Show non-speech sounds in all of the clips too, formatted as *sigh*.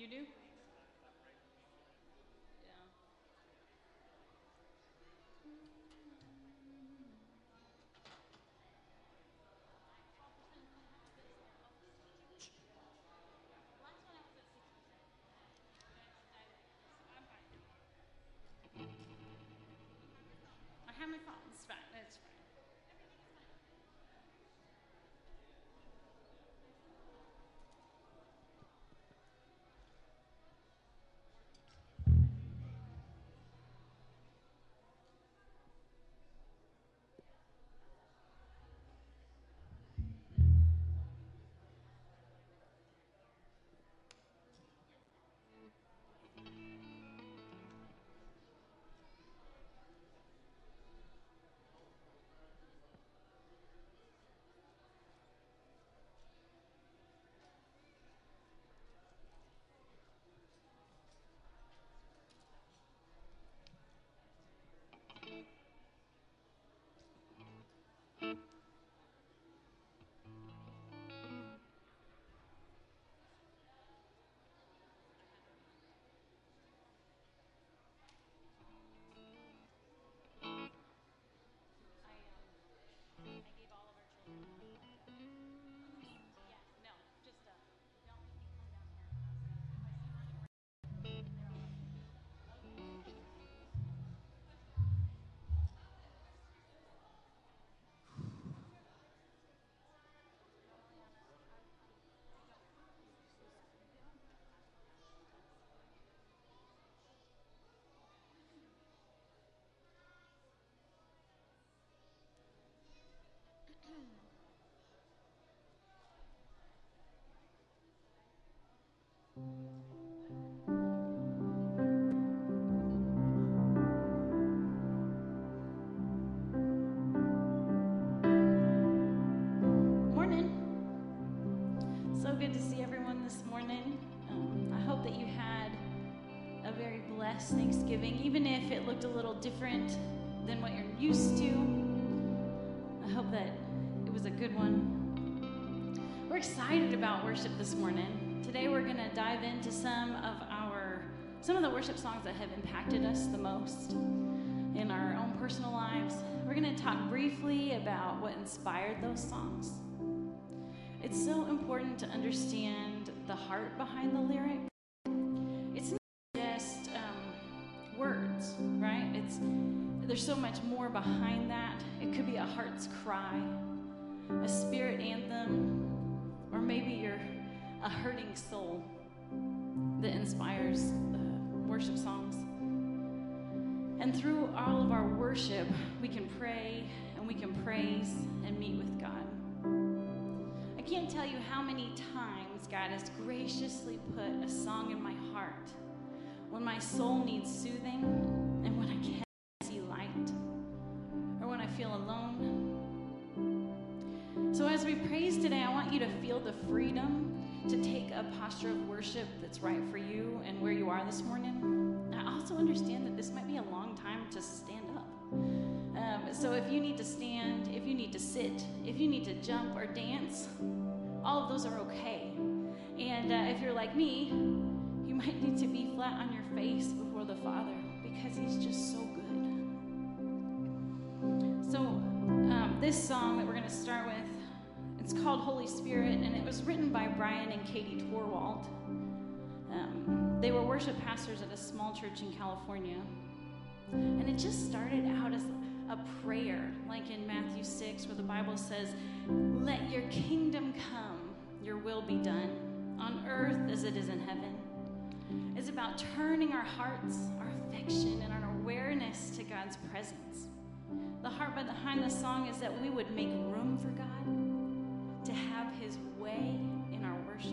You do? Different than what you're used to. I hope that it was a good one. We're excited about worship this morning. Today we're going to dive into some of our some of the worship songs that have impacted us the most in our own personal lives. We're going to talk briefly about what inspired those songs. It's so important to understand the heart behind the lyric. Behind that. It could be a heart's cry, a spirit anthem, or maybe you're a hurting soul that inspires uh, worship songs. And through all of our worship, we can pray and we can praise and meet with God. I can't tell you how many times God has graciously put a song in my heart when my soul needs soothing and when I can't feel alone. So, as we praise today, I want you to feel the freedom to take a posture of worship that's right for you and where you are this morning. I also understand that this might be a long time to stand up. Um, so, if you need to stand, if you need to sit, if you need to jump or dance, all of those are okay. And uh, if you're like me, you might need to be flat on your face before the Father because He's just so good. This song that we're going to start with, it's called Holy Spirit, and it was written by Bryan and Katie Torwalt. Um, they were worship pastors at a small church in California. And it just started out as a prayer, like in Matthew 6, where the Bible says, Let your kingdom come, your will be done, on earth as it is in heaven. It's about turning our hearts, our affection, and our awareness to God's presence. The heart behind the song is that we would make room for God to have His way in our worship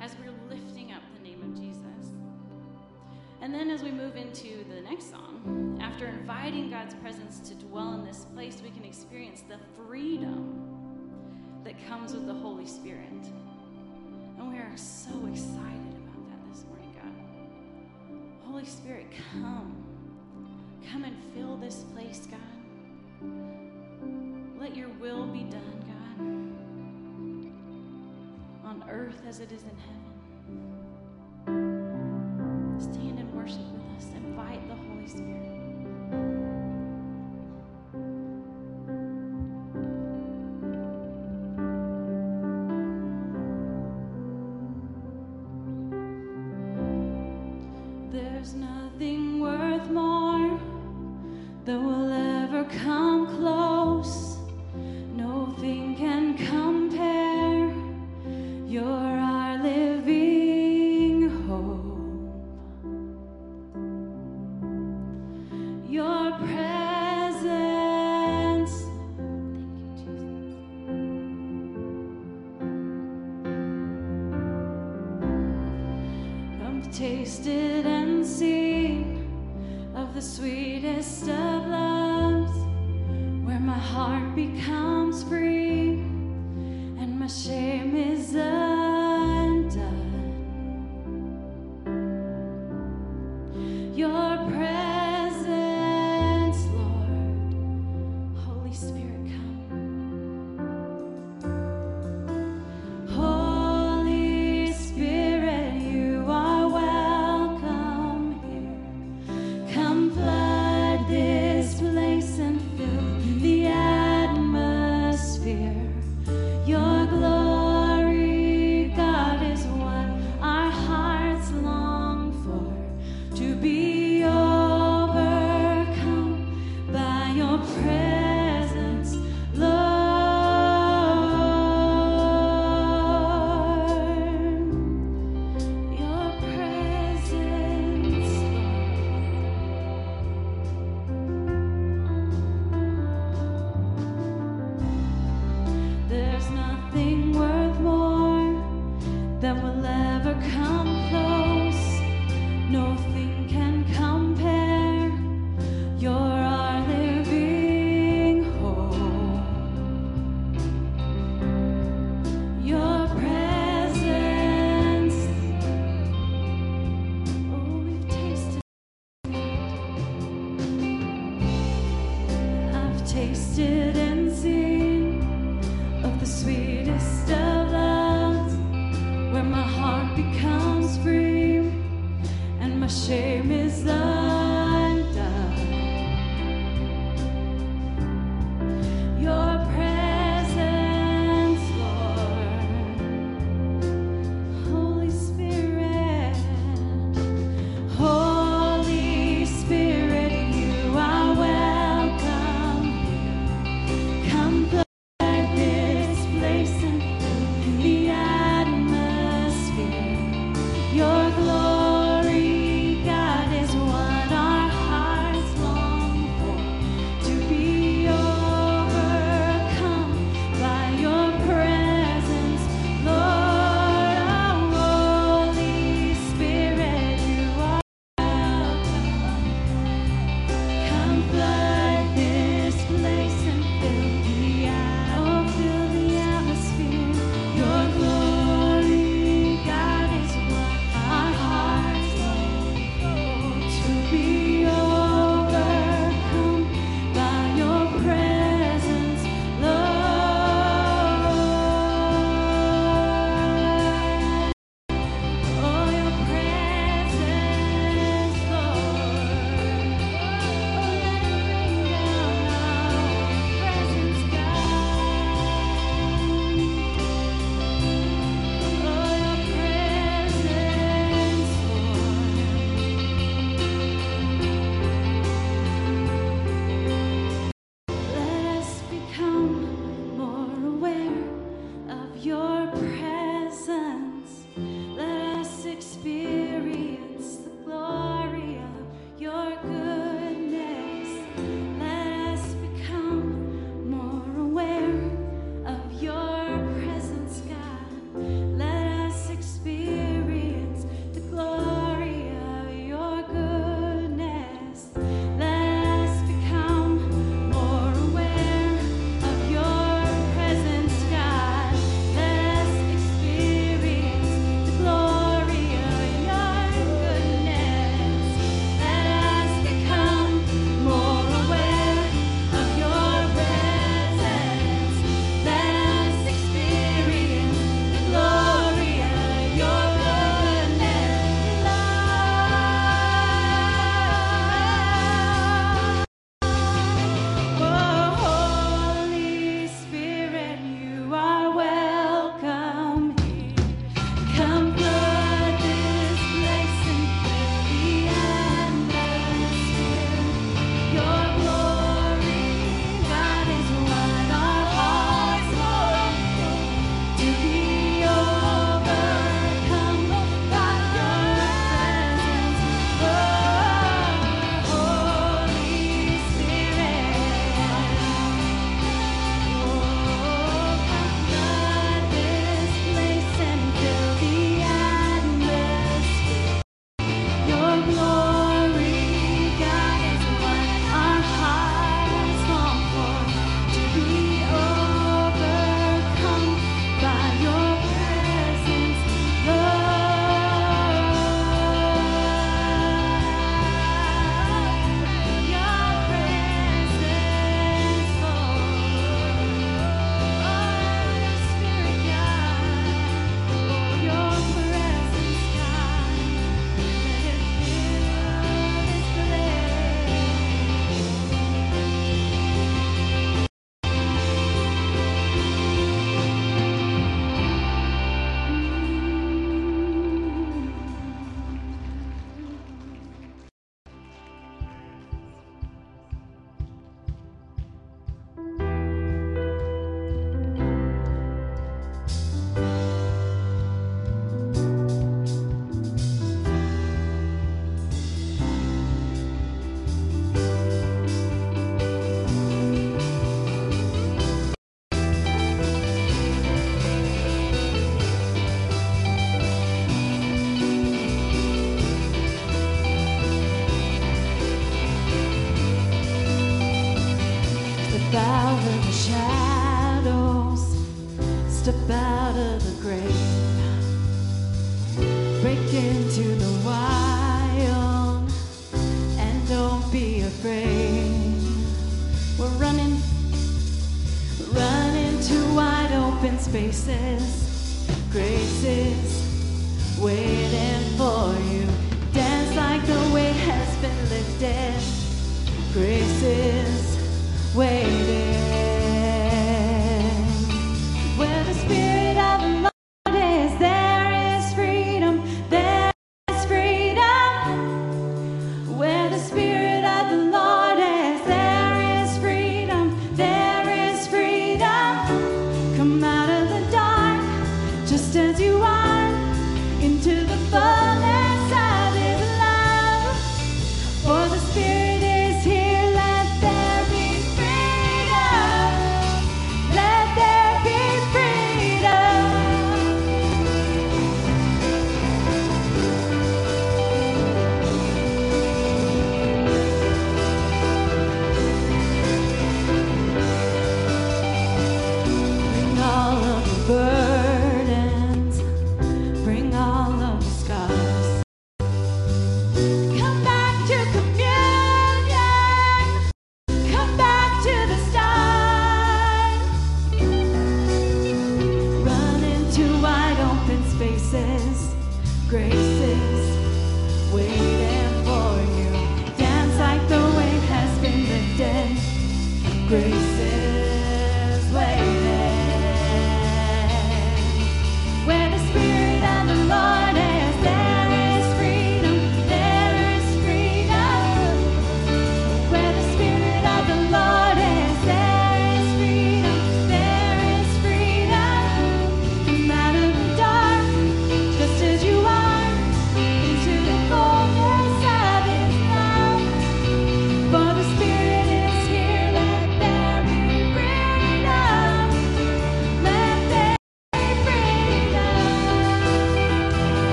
as we're lifting up the name of Jesus. And then as we move into the next song, after inviting God's presence to dwell in this place, we can experience the freedom that comes with the Holy Spirit. And we are so excited about that this morning, God. Holy Spirit, come. Come and fill this place, God. Let your will be done, God, on earth as it is in heaven.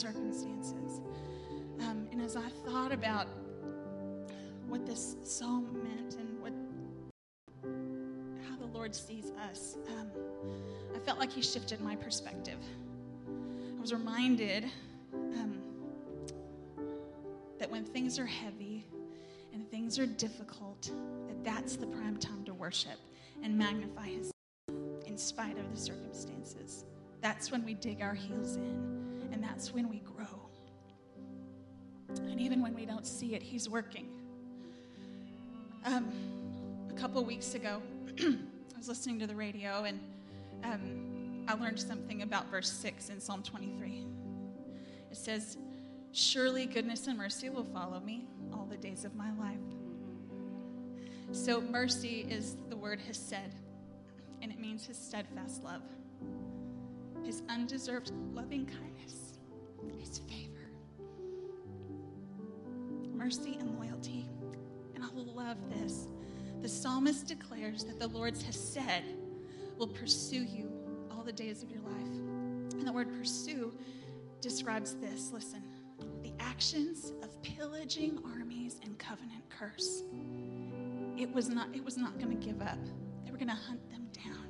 Circumstances. Um, and as I thought about what this psalm meant and what how the Lord sees us, um, I felt like He shifted my perspective. I was reminded um, that when things are heavy and things are difficult, that that's the prime time to worship and magnify His in spite of the circumstances. That's when we dig our heels in, and that's when we grow. And even when we don't see it, He's working. Um, a couple weeks ago, *clears throat* I was listening to the radio, and um, I learned something about verse 6 in Psalm 23. It says, Surely goodness and mercy will follow me all the days of my life. So, mercy is the word hesed, and it means his steadfast love, his undeserved loving kindness, his favor, mercy, and loyalty. And I love this. The psalmist declares that the Lord Lord's hesed will pursue you all the days of your life. And the word pursue describes this listen, the actions of pillaging armies and covenant curse. It was not, it was not going to give up. They were going to hunt them down.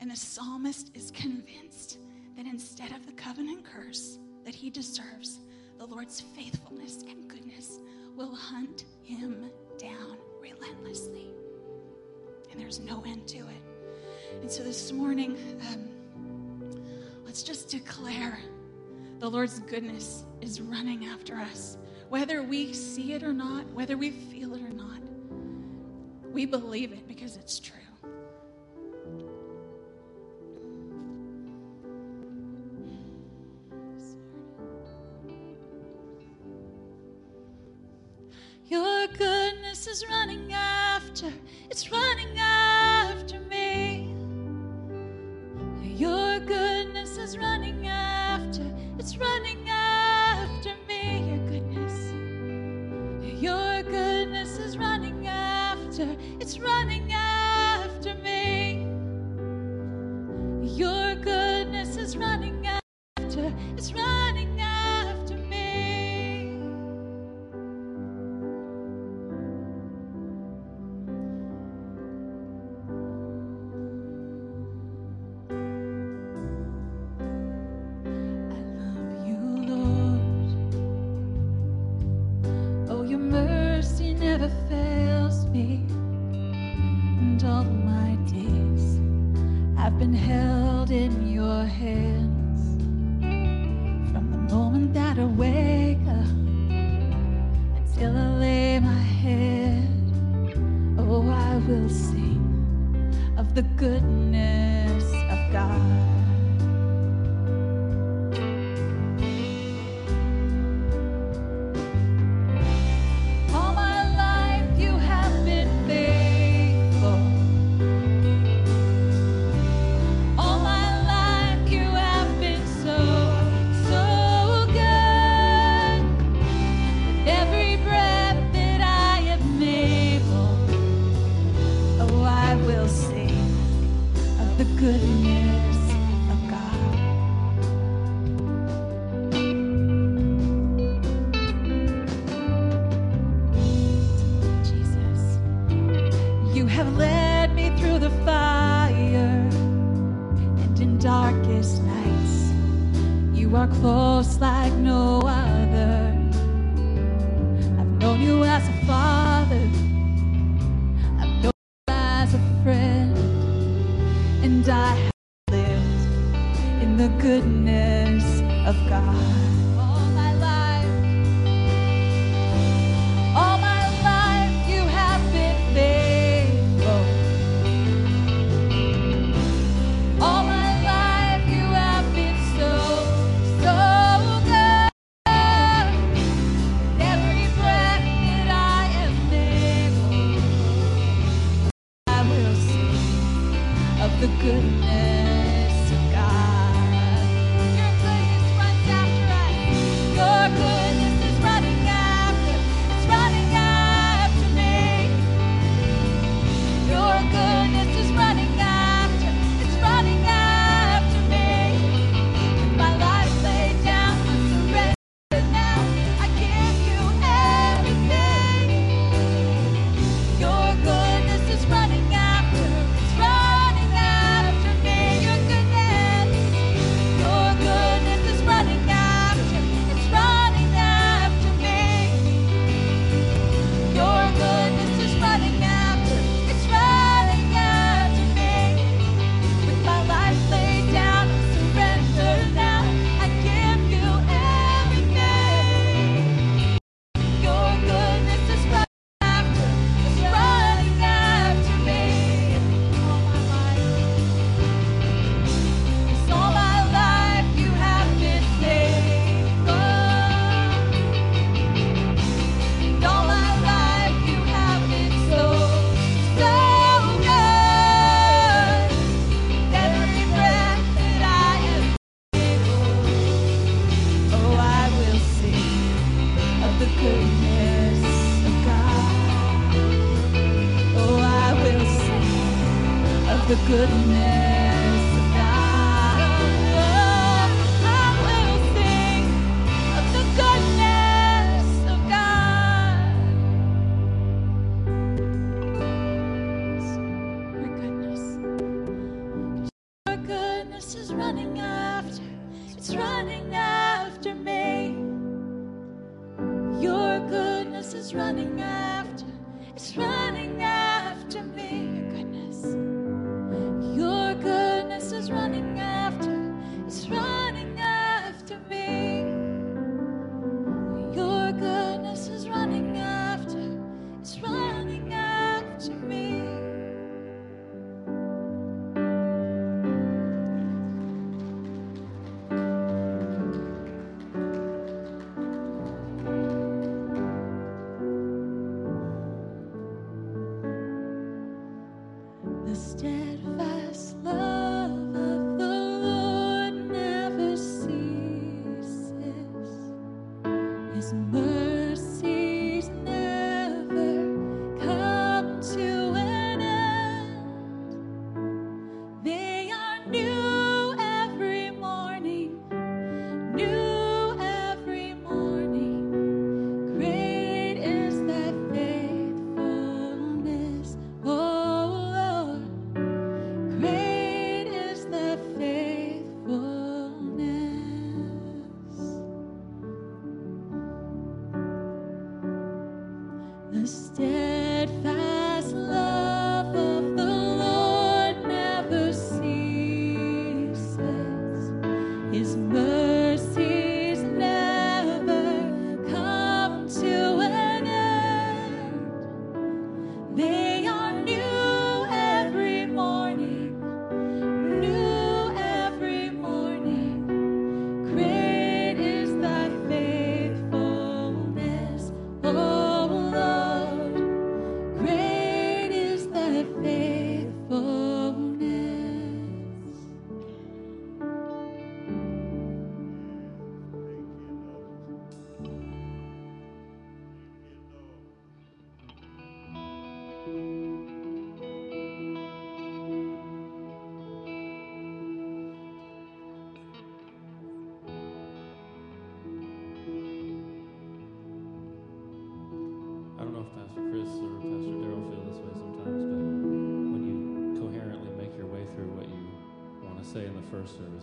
And the psalmist is convinced that instead of the covenant curse that he deserves, the Lord's faithfulness and goodness will hunt him down relentlessly. And there's no end to it. And so this morning, um, let's just declare the Lord's goodness is running after us. Whether we see it or not, whether we feel it or not, we believe it because it's true. Until I lay my head, oh, I will sing of the goodness of God.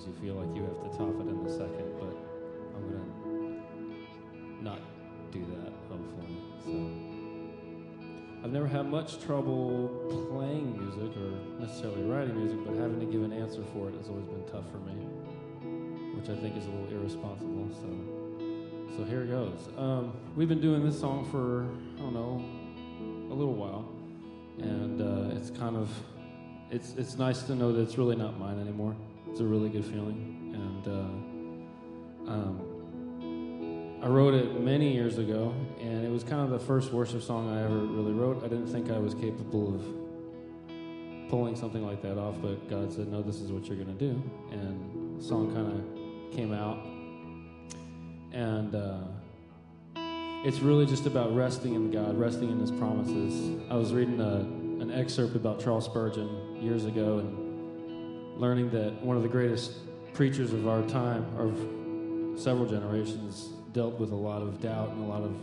Service, you feel like you have to top it in the second, but I'm to not do that, hopefully. So I've never had much trouble playing music or necessarily writing music, but having to give an answer for it has always been tough for me, which I think is a little irresponsible. So so here it goes. Um, we've been doing this song for, I don't know, a little while. And uh, it's kind of, it's, it's nice to know that it's really not mine anymore. It's a really good feeling. And uh, um, I wrote it many years ago, and it was kind of the first worship song I ever really wrote. I didn't think I was capable of pulling something like that off, but God said, no, this is what you're going to do. And the song kind of came out and uh, it's really just about resting in God, resting in His promises. I was reading a, an excerpt about Charles Spurgeon years ago and learning that one of the greatest preachers of our time, of several generations, dealt with a lot of doubt and a lot of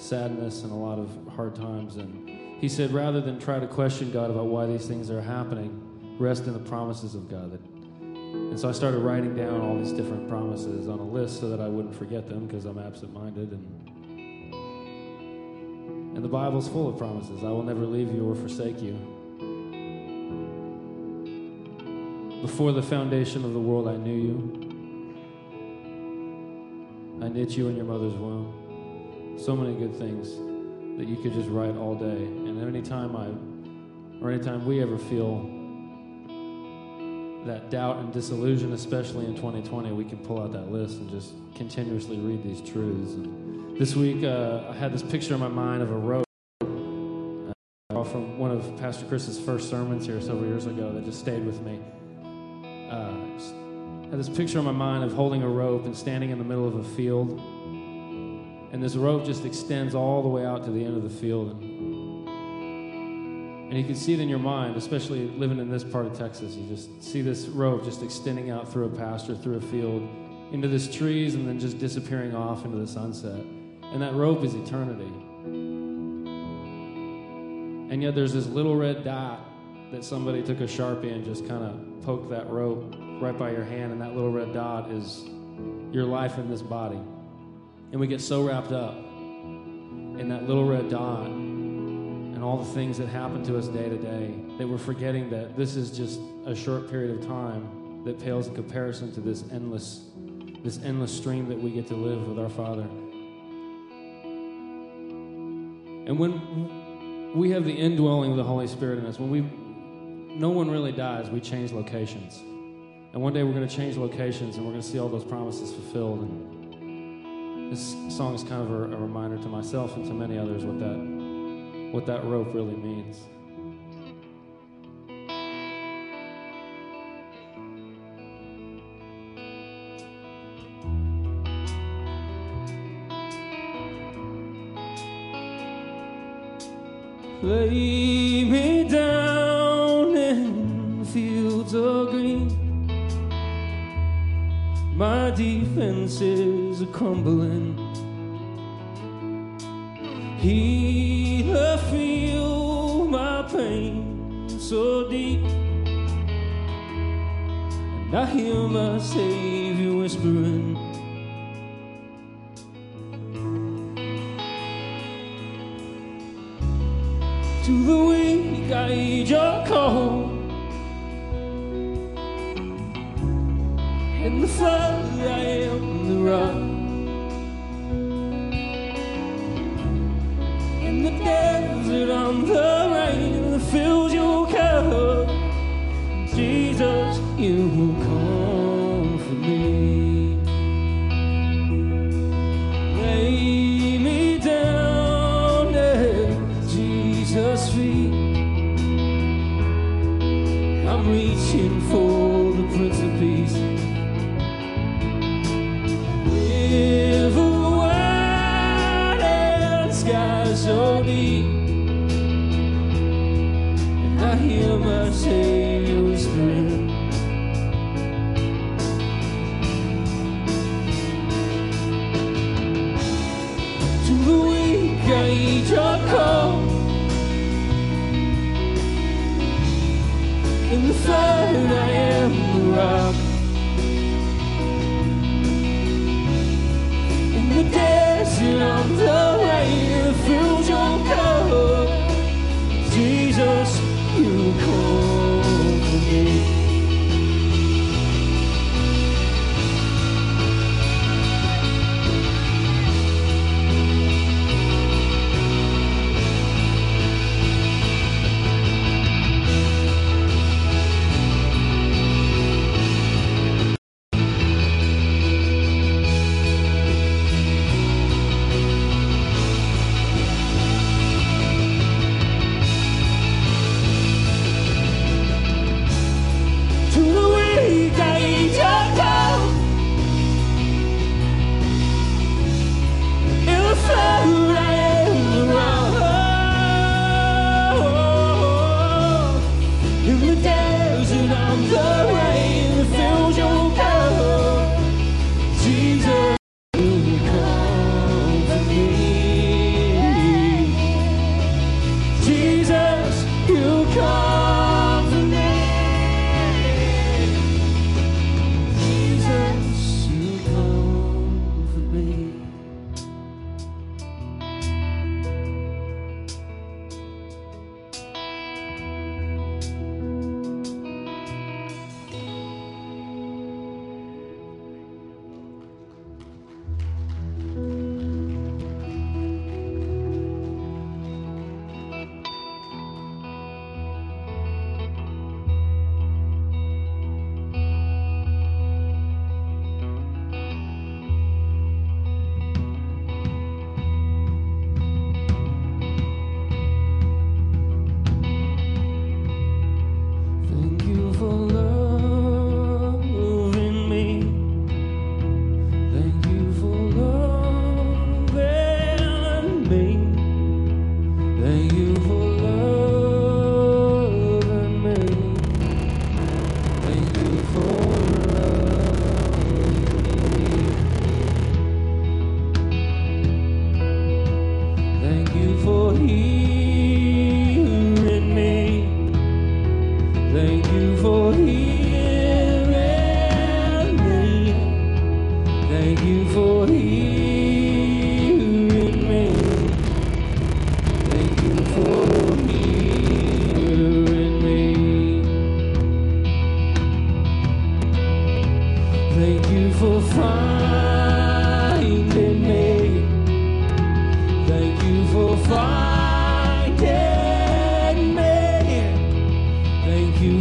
sadness and a lot of hard times. And he said, rather than try to question God about why these things are happening, rest in the promises of God. And so I started writing down all these different promises on a list so that I wouldn't forget them because I'm absent minded. And, and the Bible's full of promises I will never leave you or forsake you. Before the foundation of the world, I knew you. I knit you in your mother's womb. So many good things that you could just write all day. And anytime I, or anytime we ever feel that doubt and disillusion, especially in 2020, we can pull out that list and just continuously read these truths. And this week, uh, I had this picture in my mind of a rope uh, from one of Pastor Chris's first sermons here several years ago that just stayed with me. Just had this picture in my mind of holding a rope and standing in the middle of a field. And this rope just extends all the way out to the end of the field. And you can see it in your mind, especially living in this part of Texas. You just see this rope just extending out through a pasture, through a field, into these trees, and then just disappearing off into the sunset. And that rope is eternity. And yet there's this little red dot that somebody took a sharpie and just kind of poked that rope right by your hand, and that little red dot is your life in this body. And we get so wrapped up in that little red dot and all the things that happen to us day to day that we're forgetting that this is just a short period of time that pales in comparison to this endless this endless stream that we get to live with our Father. And when we have the indwelling of the Holy Spirit in us, when we no one really dies, we change locations. And one day we're going to change locations and we're going to see all those promises fulfilled. And this song is kind of a, a reminder to myself and to many others what that, what that rope really means. Lay me down in fields of. My defenses are crumbling. Healer, feel my pain so deep. And I hear my In the flood, I am the rock. In the desert, I'm the come.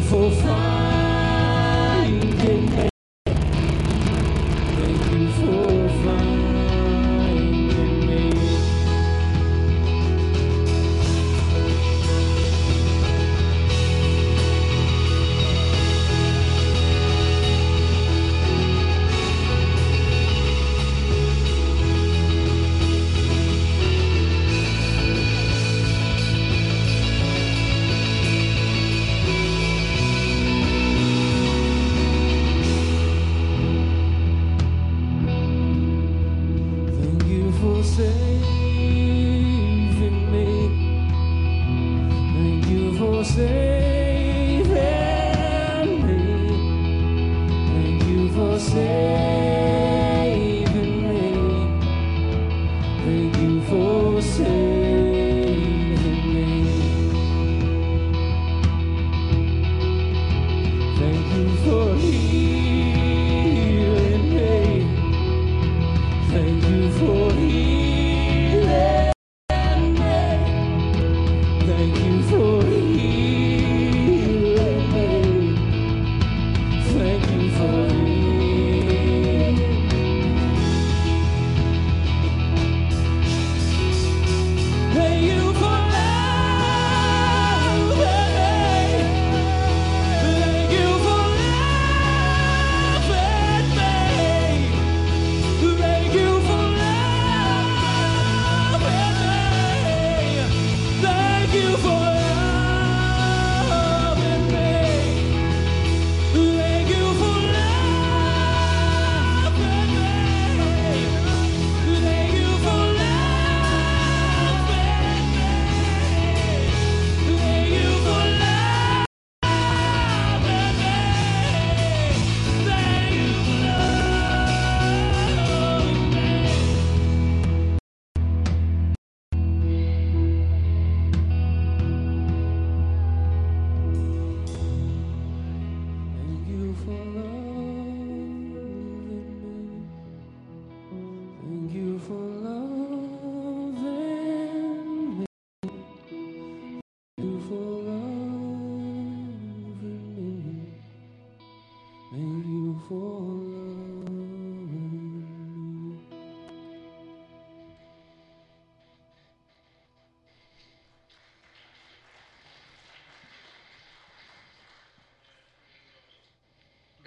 复发。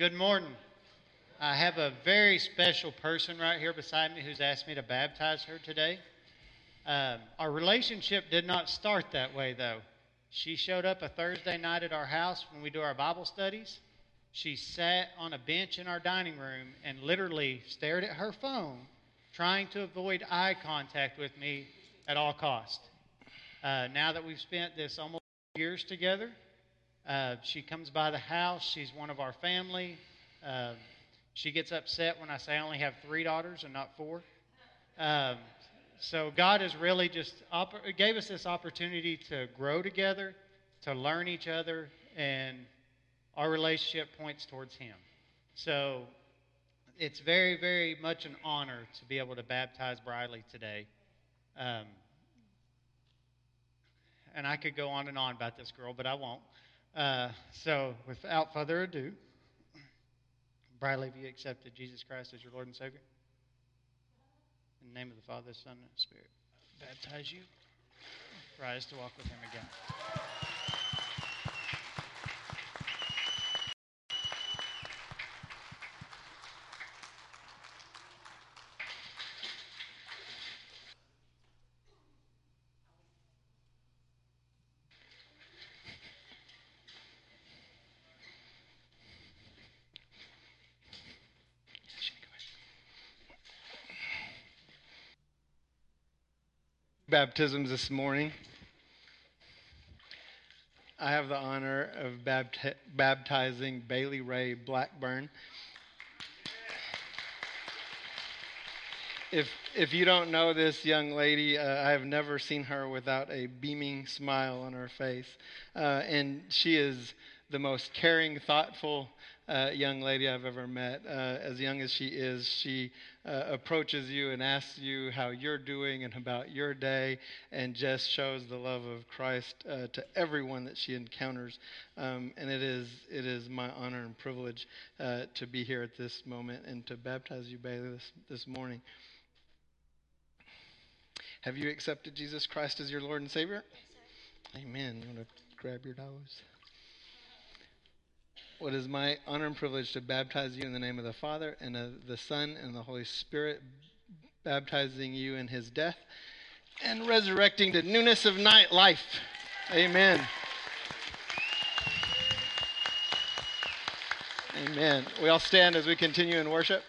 Good morning. I have a very special person right here beside me who's asked me to baptize her today. Um, our relationship did not start that way, though. She showed up a Thursday night at our house when we do our Bible studies. She sat on a bench in our dining room and literally stared at her phone, trying to avoid eye contact with me at all cost. Uh, now that we've spent this almost years together, uh, she comes by the house. She's one of our family. Uh, she gets upset when I say I only have three daughters and not four. Um, so God has really just gave us this opportunity to grow together, to learn each other, and our relationship points towards Him. So it's very, very much an honor to be able to baptize Briley today. Um, and I could go on and on about this girl, but I won't. Uh, so, without further ado, Briley, have you accepted Jesus Christ as your Lord and Savior? In the name of the Father, Son, and Spirit, baptize you. Rise to walk with Him again. Baptisms this morning. I have the honor of bapt- baptizing Bailey Ray Blackburn. If, if you don't know this young lady, uh, I have never seen her without a beaming smile on her face. Uh, and she is the most caring, thoughtful, uh, young lady I've ever met. Uh, as young as she is, she uh, approaches you and asks you how you're doing and about your day, and just shows the love of Christ uh, to everyone that she encounters. Um, and it is it is my honor and privilege uh, to be here at this moment and to baptize you, Bailey, this, this morning. Have you accepted Jesus Christ as your Lord and Savior? Yes, Amen. You want to grab your nose? What is my honor and privilege to baptize you in the name of the Father and of the Son and the Holy Spirit, baptizing you in his death and resurrecting to newness of night life. Amen. Amen. We all stand as we continue in worship.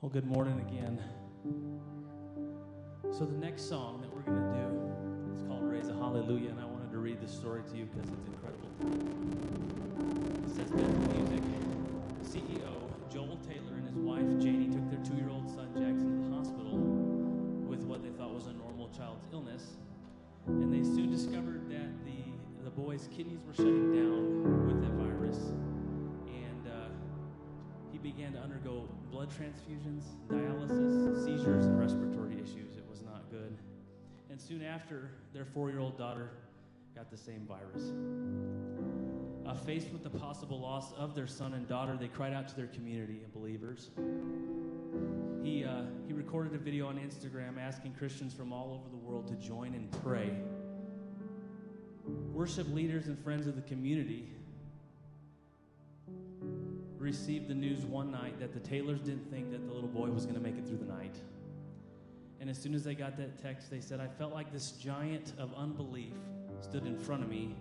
Well, good morning again. So, the next song that we're going to do Hallelujah, and I wanted to read this story to you because it's incredible. It says Music CEO Joel Taylor and his wife after, their four year old daughter got the same virus. Uh, faced with the possible loss of their son and daughter, they cried out to their community of believers. He, uh, he recorded a video on Instagram asking Christians from all over the world to join and pray. Worship leaders and friends of the community received the news one night that the Taylors didn't think that the little boy was going to make it through the night. And as soon as they got that text, they said, I felt like this giant of unbelief stood in front of me.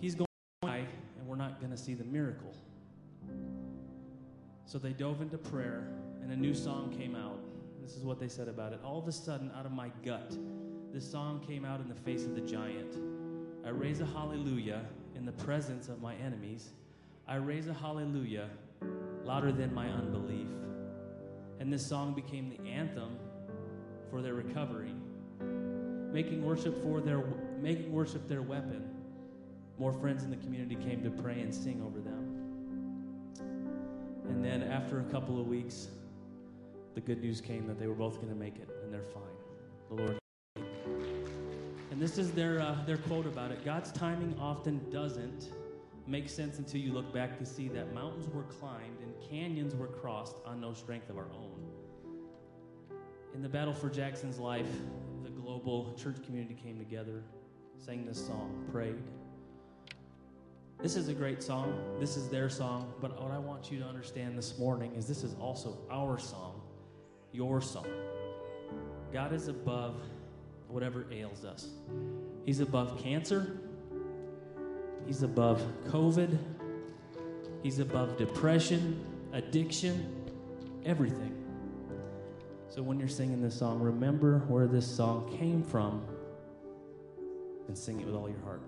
He's going to die, and we're not going to see the miracle. So they dove into prayer, and a new song came out. This is what they said about it. All of a sudden, out of my gut, this song came out in the face of the giant. I raise a hallelujah in the presence of my enemies. I raise a hallelujah louder than my unbelief. And this song became the anthem for their recovery, making worship for their making worship their weapon. More friends in the community came to pray and sing over them. And then after a couple of weeks, the good news came that they were both going to make it and they're fine. The Lord. And this is their uh, their quote about it. God's timing often doesn't make sense until you look back to see that mountains were climbed and canyons were crossed on no strength of our own. In the battle for Jackson's life, the global church community came together, sang this song, prayed. This is a great song. This is their song. But what I want you to understand this morning is this is also our song, your song. God is above whatever ails us. He's above cancer. He's above COVID. He's above depression, addiction, everything. So when you're singing this song, remember where this song came from and sing it with all your heart.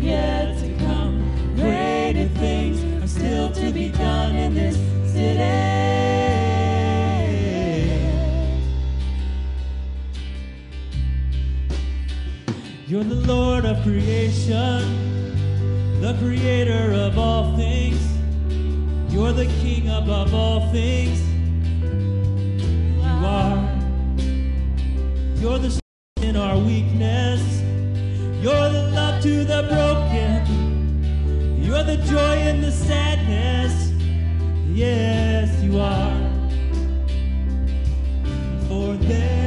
yet to come. Greater things are still to be done in this city. You're the Lord of creation, the creator of all things. You're the King above all things. You are. You're the in our weakness. You're the to the broken. You are the joy in the sadness. Yes, you are. For there.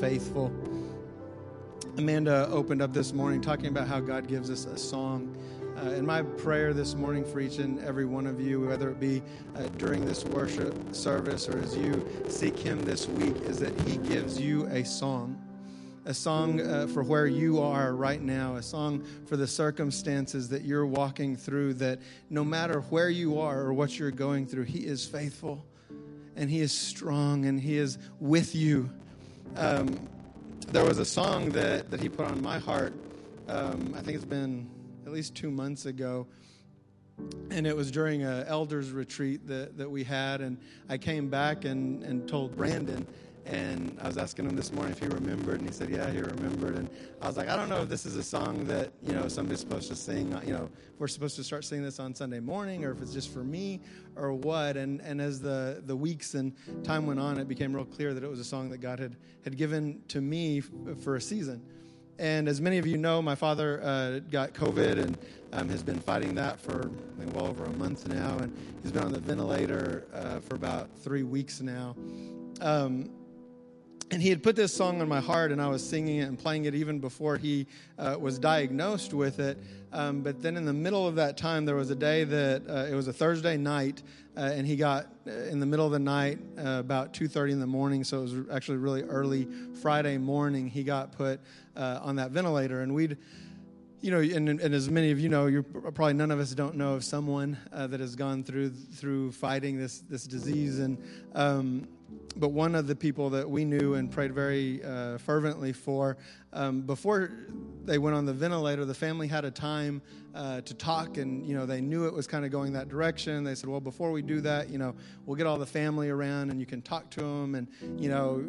Faithful. Amanda opened up this morning talking about how God gives us a song. Uh, and my prayer this morning for each and every one of you, whether it be uh, during this worship service or as you seek Him this week, is that He gives you a song a song uh, for where you are right now, a song for the circumstances that you're walking through, that no matter where you are or what you're going through, He is faithful and He is strong and He is with you. Um, there was a song that, that He put on my heart, um, I think it's been at least two months ago. And it was during an elders retreat that, that we had. And I came back and, and told Brandon, and I was asking him this morning if he remembered, and he said, "Yeah, he remembered." And I was like, "I don't know if this is a song that you know somebody's supposed to sing. You know, we're supposed to start singing this on Sunday morning, or if it's just for me, or what." And and as the the weeks and time went on, it became real clear that it was a song that God had had given to me f- for a season. And as many of you know, my father uh, got COVID and um, has been fighting that for well over a month now, and he's been on the ventilator uh, for about three weeks now. Um, and he had put this song on my heart, and I was singing it and playing it even before he uh, was diagnosed with it. Um, but then in the middle of that time, there was a day that uh, it was a Thursday night, uh, and he got uh, in the middle of the night, uh, about 2:30 in the morning. So it was actually really early Friday morning. He got put uh, on that ventilator, and we'd you know, and, and, as many of you know, you're probably none of us don't know of someone uh, that has gone through through fighting this this disease, and um, but one of the people that we knew and prayed very uh, fervently for, um, before they went on the ventilator, the family had a time uh, to talk, and you know they knew it was kind of going that direction. They said, well, before we do that, you know, we'll get all the family around, and you can talk to them, and you know,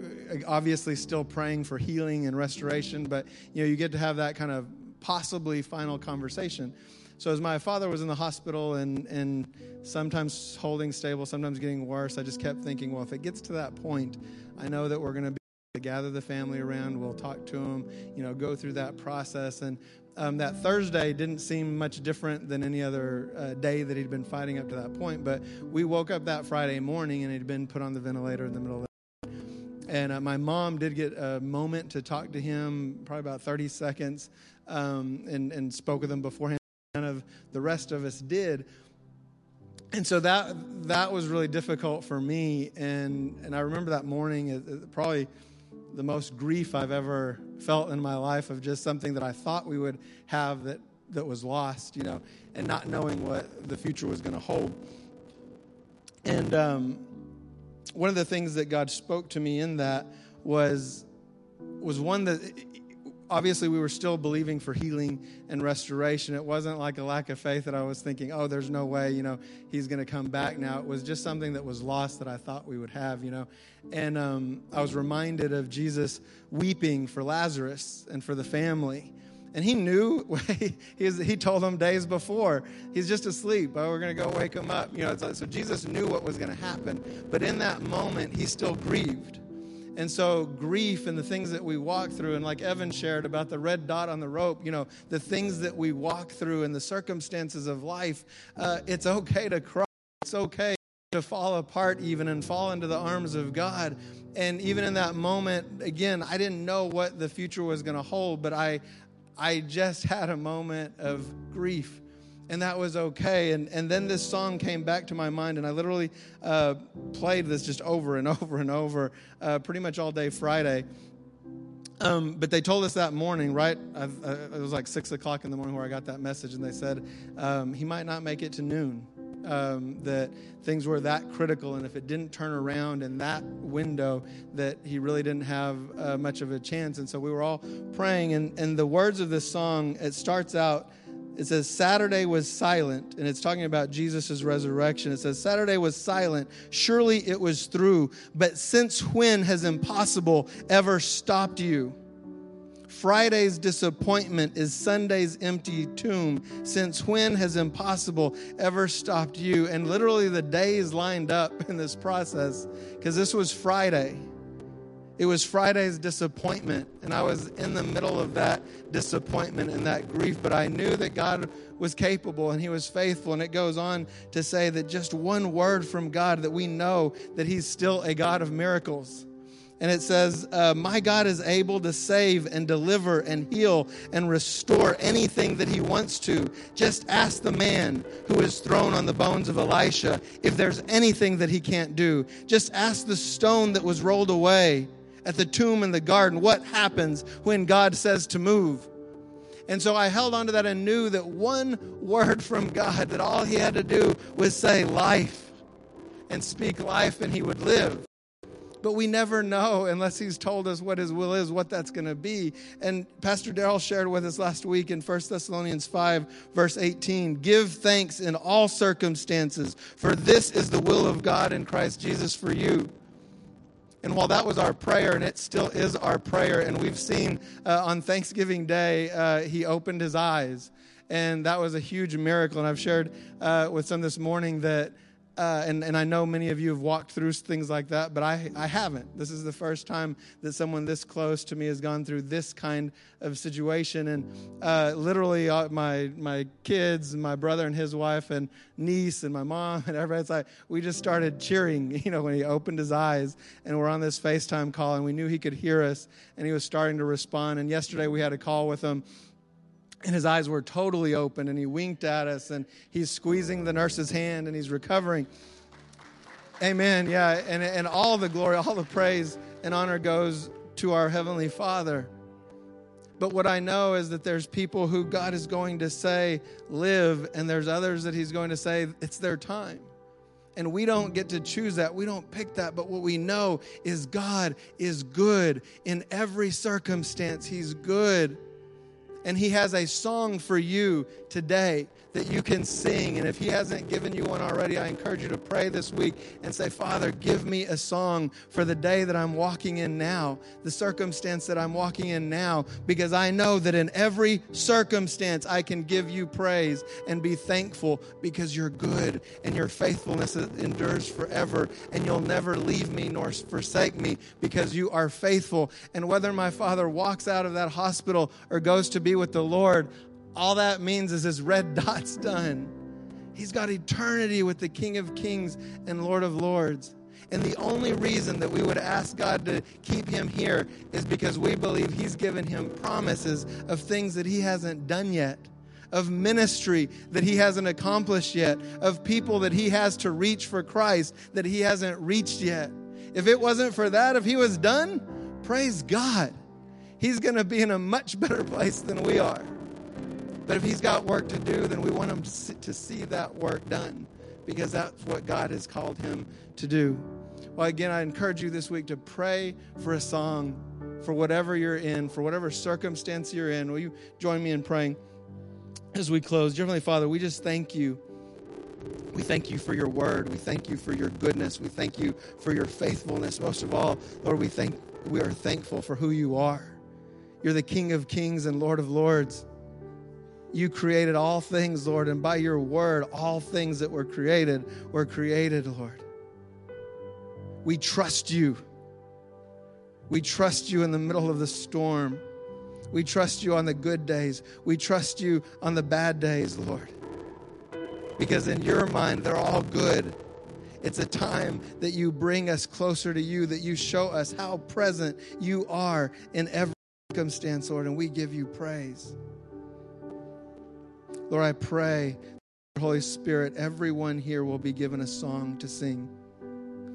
obviously still praying for healing and restoration, but you know, you get to have that kind of possibly final conversation. So as my father was in the hospital and and sometimes holding stable, sometimes getting worse, I just kept thinking, well, if it gets to that point, I know that we're going to be to gather the family around. We'll talk to them, you know, go through that process. And um, that Thursday didn't seem much different than any other uh, day that he'd been fighting up to that point. But we woke up that Friday morning and he'd been put on the ventilator in the middle of the night. and uh, my mom did get a moment to talk to him, probably about 30 seconds, um, and, and spoke with him beforehand. None of the rest of us did. And so that that was really difficult for me. And, and I remember that morning, probably the most grief I've ever felt in my life of just something that I thought we would have that, that was lost, you know, and not knowing what the future was going to hold. And um, one of the things that God spoke to me in that was was one that obviously we were still believing for healing and restoration. It wasn't like a lack of faith that I was thinking, oh, there's no way, you know, he's going to come back now. It was just something that was lost that I thought we would have, you know. And um, I was reminded of Jesus weeping for Lazarus and for the family. And he knew, *laughs* he, he told them days before, he's just asleep. Oh, we're going to go wake him up. You know, so Jesus knew what was going to happen. But in that moment, he still grieved. And so, grief and the things that we walk through, and like Evan shared about the red dot on the rope, you know, the things that we walk through and the circumstances of life, uh, it's okay to cry. It's okay to fall apart, even and fall into the arms of God. And even in that moment, again, I didn't know what the future was going to hold, but I, I just had a moment of grief and that was okay. And, and then this song came back to my mind, and I literally uh, played this just over and *laughs* over and over, uh, pretty much all day Friday. Um, but they told us that morning, right? I, it was like six o'clock in the morning where I got that message, and they said um, he might not make it to noon. Um, that things were that critical, and if it didn't turn around in that window, that he really didn't have uh, much of a chance. And so we were all praying, and, and the words of this song, it starts out it says Saturday was silent, and it's talking about Jesus' resurrection. It says Saturday was silent. Surely it was through. But since when has impossible ever stopped you? Friday's disappointment is Sunday's empty tomb. Since when has impossible ever stopped you? And literally, the days lined up in this process because this was Friday. It was Friday's disappointment, and I was in the middle of that disappointment and that grief, but I knew that God was capable and He was faithful. And it goes on to say that just one word from God that we know that He's still a God of miracles. And it says, uh, My God is able to save and deliver and heal and restore anything that He wants to. Just ask the man who is thrown on the bones of Elisha if there's anything that He can't do. Just ask the stone that was rolled away at the tomb in the garden. What happens when God says to move? And so I held on to that and knew that one word from God, that all he had to do was say life and speak life and he would live. But we never know unless he's told us what his will is, what that's going to be. And Pastor Daryl shared with us last week in 1 Thessalonians 5, verse 18 Give thanks in all circumstances, for this is the will of God in Christ Jesus for you. And while that was our prayer, and it still is our prayer, and we've seen uh, on Thanksgiving Day, uh, he opened his eyes. And that was a huge miracle. And I've shared uh, with some this morning that uh, and, and I know many of you have walked through things like that, but I, I haven't. This is the first time that someone this close to me has gone through this kind of situation. And uh, literally, uh, my, my kids, my brother and his wife, and niece, and my mom, *laughs* and everybody's like, we just started cheering, *laughs* you know, when he opened his eyes. And we're on this FaceTime call, and we knew he could hear us, and he was starting to respond. And yesterday, we had a call with him and his eyes were totally open and he winked at us and he's squeezing the nurse's hand and he's recovering amen yeah and, and all the glory all the praise and honor goes to our heavenly father but what i know is that there's people who god is going to say live and there's others that he's going to say it's their time and we don't get to choose that. We don't pick that. But what we know is God is good in every circumstance. He's good. And He has a song for you today that you can sing. And if He hasn't given you one already, I encourage you to pray this week and say, Father, give me a song for the day that I'm walking in now, the circumstance that I'm walking in now, because I know that in every circumstance I can give you praise and be thankful because you're good and your faithfulness endures forever and you'll never leave me nor forsake me because you are faithful. And whether my Father walks out of that hospital or goes to be with the Lord, all that means is his red *laughs* dot's done. He's got eternity with the King of Kings and Lord of Lords. And the only reason that we would ask God to keep him here is because we believe he's given him promises of things that he hasn't done yet, of ministry that he hasn't accomplished yet, of people that he has to reach for Christ that he hasn't reached yet. If it wasn't for that, if he was done, praise God. He's going to be in a much better *laughs* place than we are. But if he's got work to do, then we want him to see that work done because that's what God has called him to do. Well, again, I encourage you this week to pray for a song for whatever you're in, for whatever circumstance you're in. Will you join me in praying as we close? Dear Heavenly Father, we just thank you. We thank you for your word. We thank you for your goodness. We thank you for your faithfulness. Most of all, Lord, we thank we are thankful for who you are. You're the King of Kings and Lord of Lords. You created all things, Lord, and by your word, all things that were created were created, Lord. We trust you. We trust you in the middle of the storm. We trust you on the good days. We trust you on the bad days, Lord. Because in your mind, they're all good. It's a time that you bring us closer to you, that you show us how present you are in every circumstance, Lord, and we give you praise. Lord, I pray, Holy Spirit, everyone here will be given a song to sing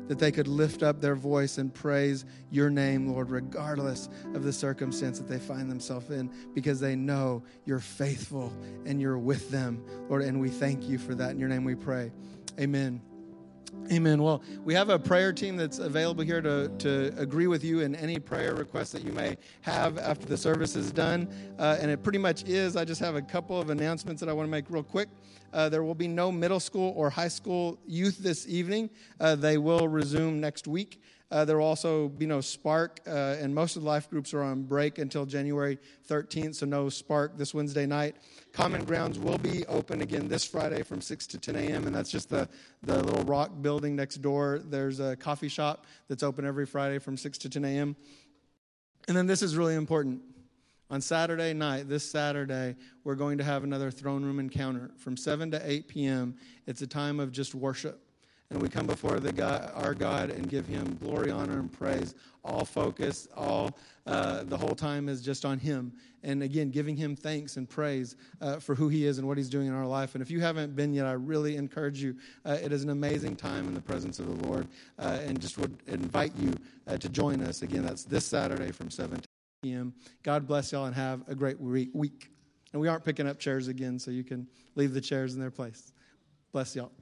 that they could lift up their voice and praise your name, Lord, regardless of the circumstance that they find themselves in, because they know you're faithful and you're with them, Lord. And we thank you for that. In your name we pray. Amen. Amen. Well, we have a prayer team that's available here to, to agree with you in any prayer requests that you may have after the service is done. Uh, and it pretty much is. I just have a couple of announcements that I want to make real quick. Uh, there will be no middle school or high school youth this evening. Uh, they will resume next week. Uh, there will also be no Spark, uh, and most of the life groups are on break until January 13th, so no Spark this Wednesday night. Common Grounds will be open again this Friday from 6 to 10 a.m., and that's just the, the little rock building next door. There's a coffee shop that's open every Friday from 6 to 10 a.m. And then this is really important. On Saturday night, this Saturday, we're going to have another throne room encounter from 7 to 8 p.m. It's a time of just worship and we come before the God, our God and give Him glory, honor, and praise. All focus, all uh, the whole time is just on Him, and again, giving Him thanks and praise uh, for who He is and what He's doing in our life. And if you haven't been yet, I really encourage you. Uh, it is an amazing time in the presence of the Lord, uh, and just would invite you uh, to join us. Again, that's this Saturday from 7 to p.m. God bless y'all and have a great week. And we aren't picking up chairs again, so you can leave the chairs in their place. Bless y'all.